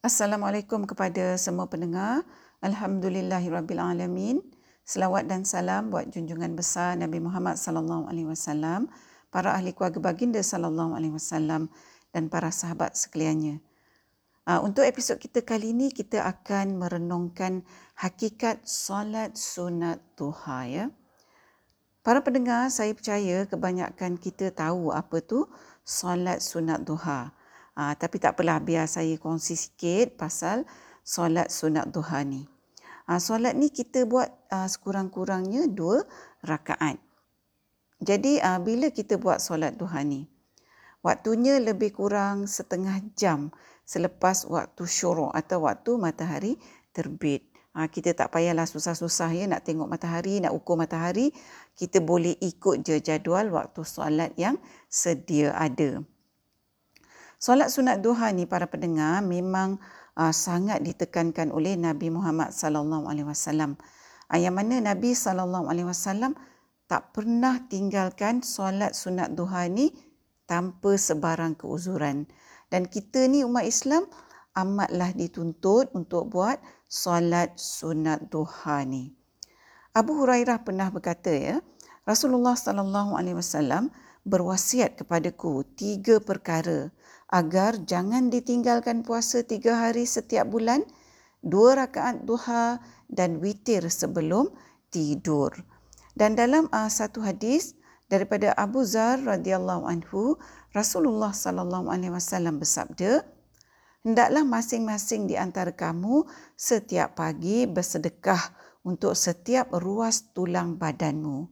Assalamualaikum kepada semua pendengar. Alhamdulillahirabbilalamin. Selawat dan salam buat junjungan besar Nabi Muhammad sallallahu alaihi wasallam, para ahli keluarga baginda sallallahu alaihi wasallam dan para sahabat sekaliannya. Uh, untuk episod kita kali ini kita akan merenungkan hakikat solat sunat duha ya. Para pendengar, saya percaya kebanyakan kita tahu apa tu solat sunat duha. Uh, tapi tak apalah biar saya kongsi sikit pasal solat sunat duha ni. Uh, solat ni kita buat uh, sekurang-kurangnya dua rakaat. Jadi uh, bila kita buat solat duha ni, waktunya lebih kurang setengah jam selepas waktu syuruk atau waktu matahari terbit. Ha, kita tak payahlah susah-susah ya nak tengok matahari, nak ukur matahari. Kita boleh ikut je jadual waktu solat yang sedia ada. Solat sunat duha ni para pendengar memang uh, sangat ditekankan oleh Nabi Muhammad sallallahu alaihi wasallam. Yang mana Nabi sallallahu alaihi wasallam tak pernah tinggalkan solat sunat duha ni tanpa sebarang keuzuran. Dan kita ni umat Islam amatlah dituntut untuk buat solat sunat duha ni. Abu Hurairah pernah berkata ya, Rasulullah sallallahu alaihi wasallam berwasiat kepadaku tiga perkara agar jangan ditinggalkan puasa tiga hari setiap bulan, dua rakaat duha dan witir sebelum tidur. Dan dalam uh, satu hadis daripada Abu Zar radhiyallahu anhu, Rasulullah sallallahu alaihi wasallam bersabda, hendaklah masing-masing di antara kamu setiap pagi bersedekah untuk setiap ruas tulang badanmu.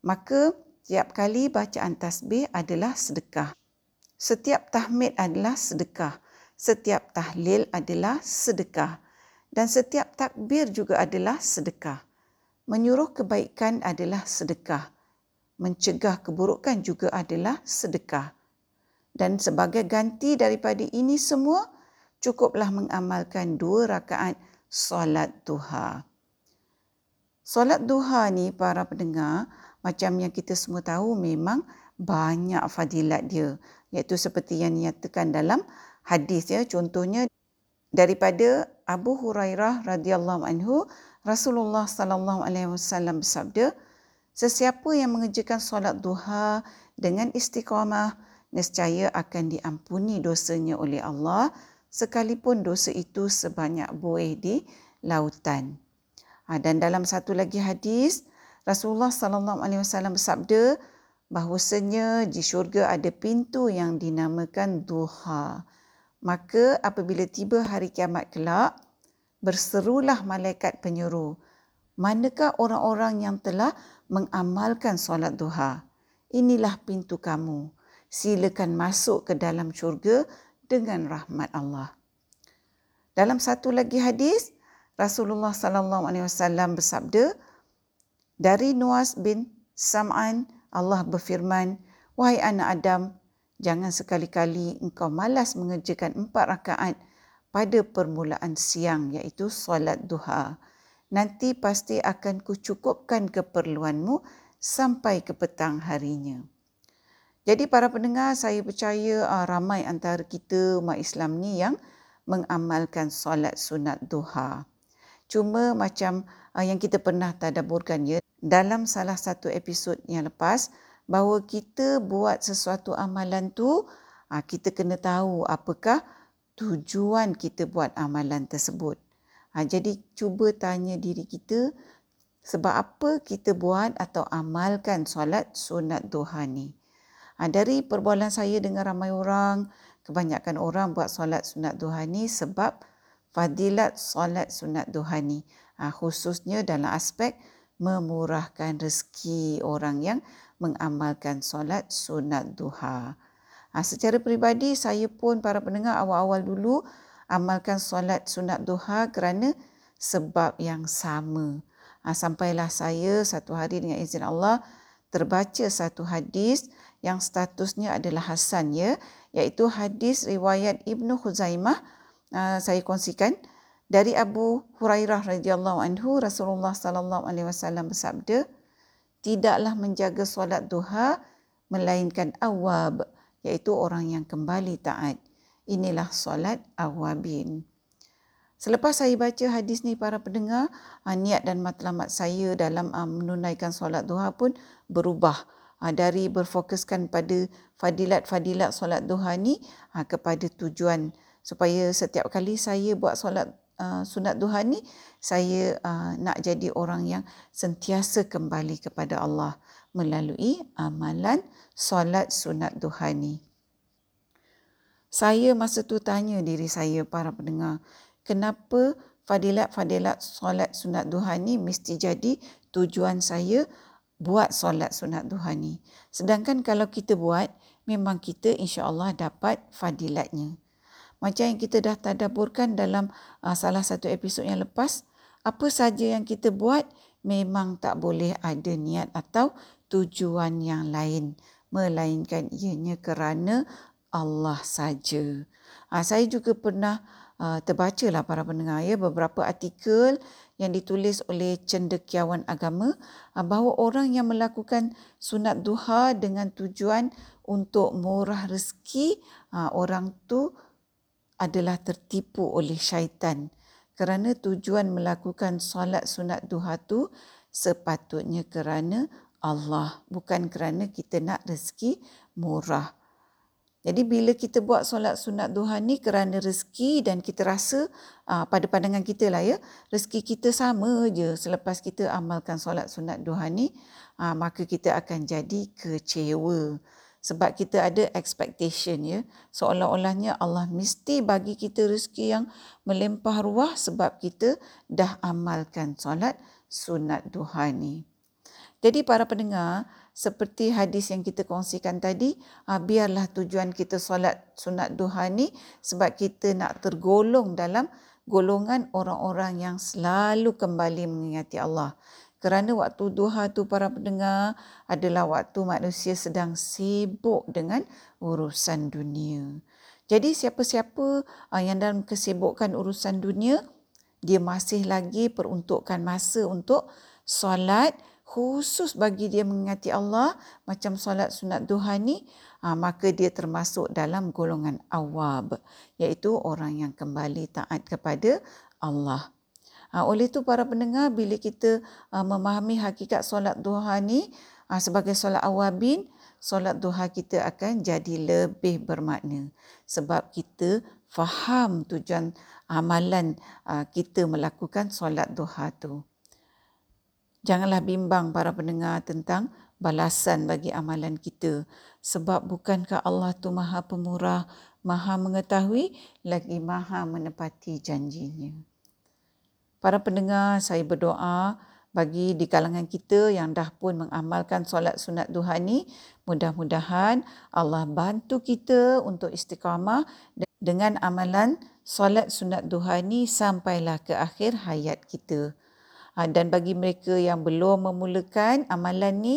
Maka tiap kali bacaan tasbih adalah sedekah. Setiap tahmid adalah sedekah. Setiap tahlil adalah sedekah. Dan setiap takbir juga adalah sedekah. Menyuruh kebaikan adalah sedekah. Mencegah keburukan juga adalah sedekah. Dan sebagai ganti daripada ini semua, cukuplah mengamalkan dua rakaat solat duha. Solat duha ni para pendengar, macam yang kita semua tahu memang banyak fadilat dia iaitu seperti yang dinyatakan dalam hadis ya. Contohnya daripada Abu Hurairah radhiyallahu anhu Rasulullah sallallahu alaihi wasallam bersabda sesiapa yang mengerjakan solat duha dengan istiqamah nescaya akan diampuni dosanya oleh Allah sekalipun dosa itu sebanyak buih di lautan. Ha, dan dalam satu lagi hadis Rasulullah sallallahu alaihi wasallam bersabda bahwasanya di syurga ada pintu yang dinamakan duha. Maka apabila tiba hari kiamat kelak, berserulah malaikat penyeru, manakah orang-orang yang telah mengamalkan solat duha? Inilah pintu kamu. Silakan masuk ke dalam syurga dengan rahmat Allah. Dalam satu lagi hadis, Rasulullah sallallahu alaihi wasallam bersabda dari Nuas bin Sam'an Allah berfirman, Wahai anak Adam, jangan sekali-kali engkau malas mengerjakan empat rakaat pada permulaan siang iaitu solat duha. Nanti pasti akan kucukupkan keperluanmu sampai ke petang harinya. Jadi para pendengar, saya percaya uh, ramai antara kita umat Islam ni yang mengamalkan solat sunat duha. Cuma macam uh, yang kita pernah tadaburkan ya, dalam salah satu episod yang lepas bahawa kita buat sesuatu amalan tu ah, kita kena tahu apakah tujuan kita buat amalan tersebut. Ha, jadi cuba tanya diri kita sebab apa kita buat atau amalkan solat sunat duha ni. Ha, dari perbualan saya dengan ramai orang, kebanyakan orang buat solat sunat duha ni sebab fadilat solat sunat duha ni. Khususnya dalam aspek memurahkan rezeki orang yang mengamalkan solat sunat duha. Ha, secara peribadi saya pun para pendengar awal-awal dulu amalkan solat sunat duha kerana sebab yang sama. Ha, sampailah saya satu hari dengan izin Allah terbaca satu hadis yang statusnya adalah hasan ya iaitu hadis riwayat Ibnu Khuzaimah uh, saya kongsikan dari Abu Hurairah radhiyallahu anhu Rasulullah sallallahu alaihi wasallam bersabda tidaklah menjaga solat duha melainkan awab iaitu orang yang kembali taat. Inilah solat awabin. Selepas saya baca hadis ni para pendengar, uh, niat dan matlamat saya dalam uh, menunaikan solat duha pun berubah. Uh, dari berfokuskan pada fadilat-fadilat solat duha ni kepada tujuan supaya setiap kali saya buat solat uh, sunat duha ni saya uh, nak jadi orang yang sentiasa kembali kepada Allah melalui amalan solat sunat duha ni. Saya masa tu tanya diri saya para pendengar, kenapa fadilat-fadilat solat sunat duha ni mesti jadi tujuan saya buat solat sunat duha ni. Sedangkan kalau kita buat, memang kita insya-Allah dapat fadilatnya. Macam yang kita dah tadaburkan dalam uh, salah satu episod yang lepas, apa saja yang kita buat memang tak boleh ada niat atau tujuan yang lain melainkan ianya kerana Allah saja. Ha, saya juga pernah uh, terbaca lah para pendengar ya beberapa artikel yang ditulis oleh cendekiawan agama uh, bahawa orang yang melakukan sunat duha dengan tujuan untuk murah rezeki uh, orang tu adalah tertipu oleh syaitan kerana tujuan melakukan solat sunat duha tu sepatutnya kerana Allah bukan kerana kita nak rezeki murah. Jadi bila kita buat solat sunat duha ni kerana rezeki dan kita rasa aa, ah, pada pandangan kita lah ya, rezeki kita sama je selepas kita amalkan solat sunat duha ni, aa, ah, maka kita akan jadi kecewa. Sebab kita ada expectation ya, seolah-olahnya Allah mesti bagi kita rezeki yang melempah ruah sebab kita dah amalkan solat sunat duha ni. Jadi para pendengar, seperti hadis yang kita kongsikan tadi, ah, biarlah tujuan kita solat sunat duha ni sebab kita nak tergolong dalam golongan orang-orang yang selalu kembali mengingati Allah. Kerana waktu duha tu para pendengar adalah waktu manusia sedang sibuk dengan urusan dunia. Jadi siapa-siapa ah, yang dalam kesibukan urusan dunia, dia masih lagi peruntukkan masa untuk solat, khusus bagi dia mengingati Allah macam solat sunat duha ni ha, maka dia termasuk dalam golongan awab iaitu orang yang kembali taat kepada Allah. Ha, oleh itu para pendengar bila kita ha, memahami hakikat solat duha ni ha, sebagai solat awabin solat duha kita akan jadi lebih bermakna sebab kita faham tujuan amalan ha, kita melakukan solat duha tu. Janganlah bimbang para pendengar tentang balasan bagi amalan kita. Sebab bukankah Allah tu maha pemurah, maha mengetahui, lagi maha menepati janjinya. Para pendengar, saya berdoa bagi di kalangan kita yang dah pun mengamalkan solat sunat duha ni, mudah-mudahan Allah bantu kita untuk istiqamah dengan amalan solat sunat duha ni sampailah ke akhir hayat kita. Ha, dan bagi mereka yang belum memulakan amalan ni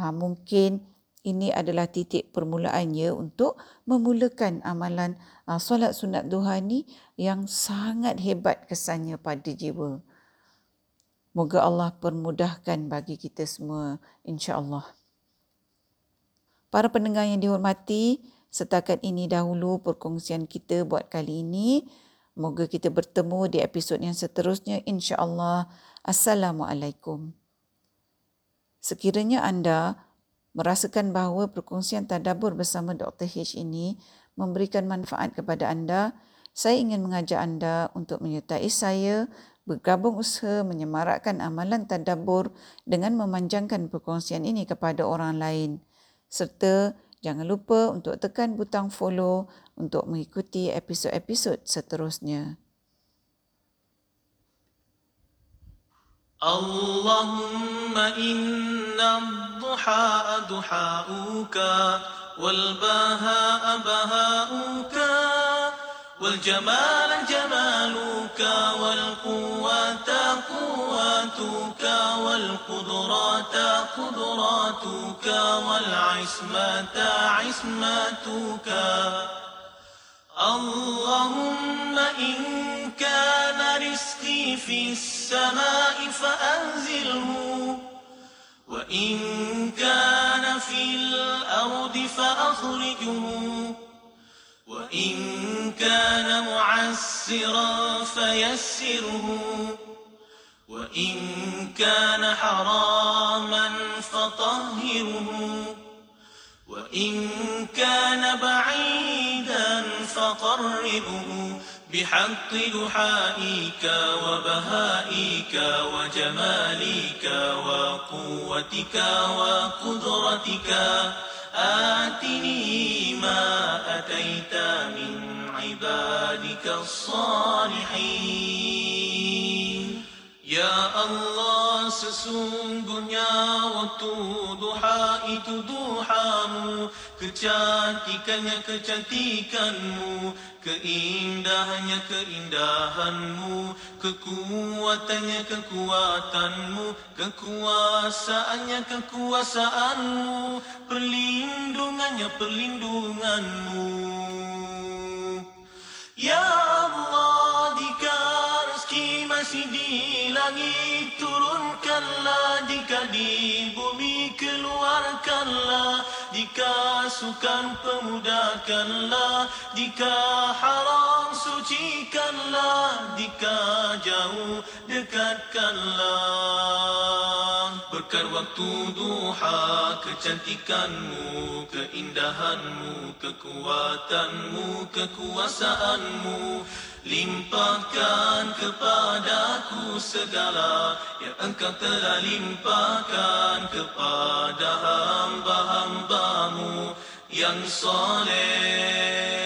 ha, mungkin ini adalah titik permulaannya untuk memulakan amalan ha, solat sunat duha ni yang sangat hebat kesannya pada jiwa. Moga Allah permudahkan bagi kita semua insya-Allah. Para pendengar yang dihormati, setakat ini dahulu perkongsian kita buat kali ini. Moga kita bertemu di episod yang seterusnya insya-Allah. Assalamualaikum. Sekiranya anda merasakan bahawa perkongsian tadabur bersama Dr. H ini memberikan manfaat kepada anda, saya ingin mengajak anda untuk menyertai saya bergabung usaha menyemarakkan amalan tadabur dengan memanjangkan perkongsian ini kepada orang lain. Serta jangan lupa untuk tekan butang follow untuk mengikuti episod-episod seterusnya. Allahumma inna الضحى ضحاؤك والبهاء بهاؤك والجمال جمالك والقوة قواتك والقدرات قدراتك والعصمة عصمتك. اللهم إن كان رزقي في السماء فأنزله وإن فأخرجه. وإن كان معسرا فيسره. وإن كان حراما فطهره. وإن كان بعيدا فقربه. بحق دحائك وبهائك وجمالك وقوتك وقدرتك. آتني ما أتيت من عبادك الصالحين. يا الله sesungguhnya waktu duha itu duhamu kecantikannya kecantikanmu keindahannya keindahanmu kekuatannya kekuatanmu kekuasaannya kekuasaanmu perlindungannya perlindunganmu. Ya Allah di langit turunkanlah Jika di bumi keluarkanlah. Jika sukan pemudahkanlah Jika haram sucikanlah. Jika jauh dekatkanlah Berkat waktu duha kecantikanmu Keindahanmu, kekuatanmu, kekuasaanmu. Limpahkan kepadaku segala Yang engkau telah limpahkan kepada hamba-hambamu Yang soleh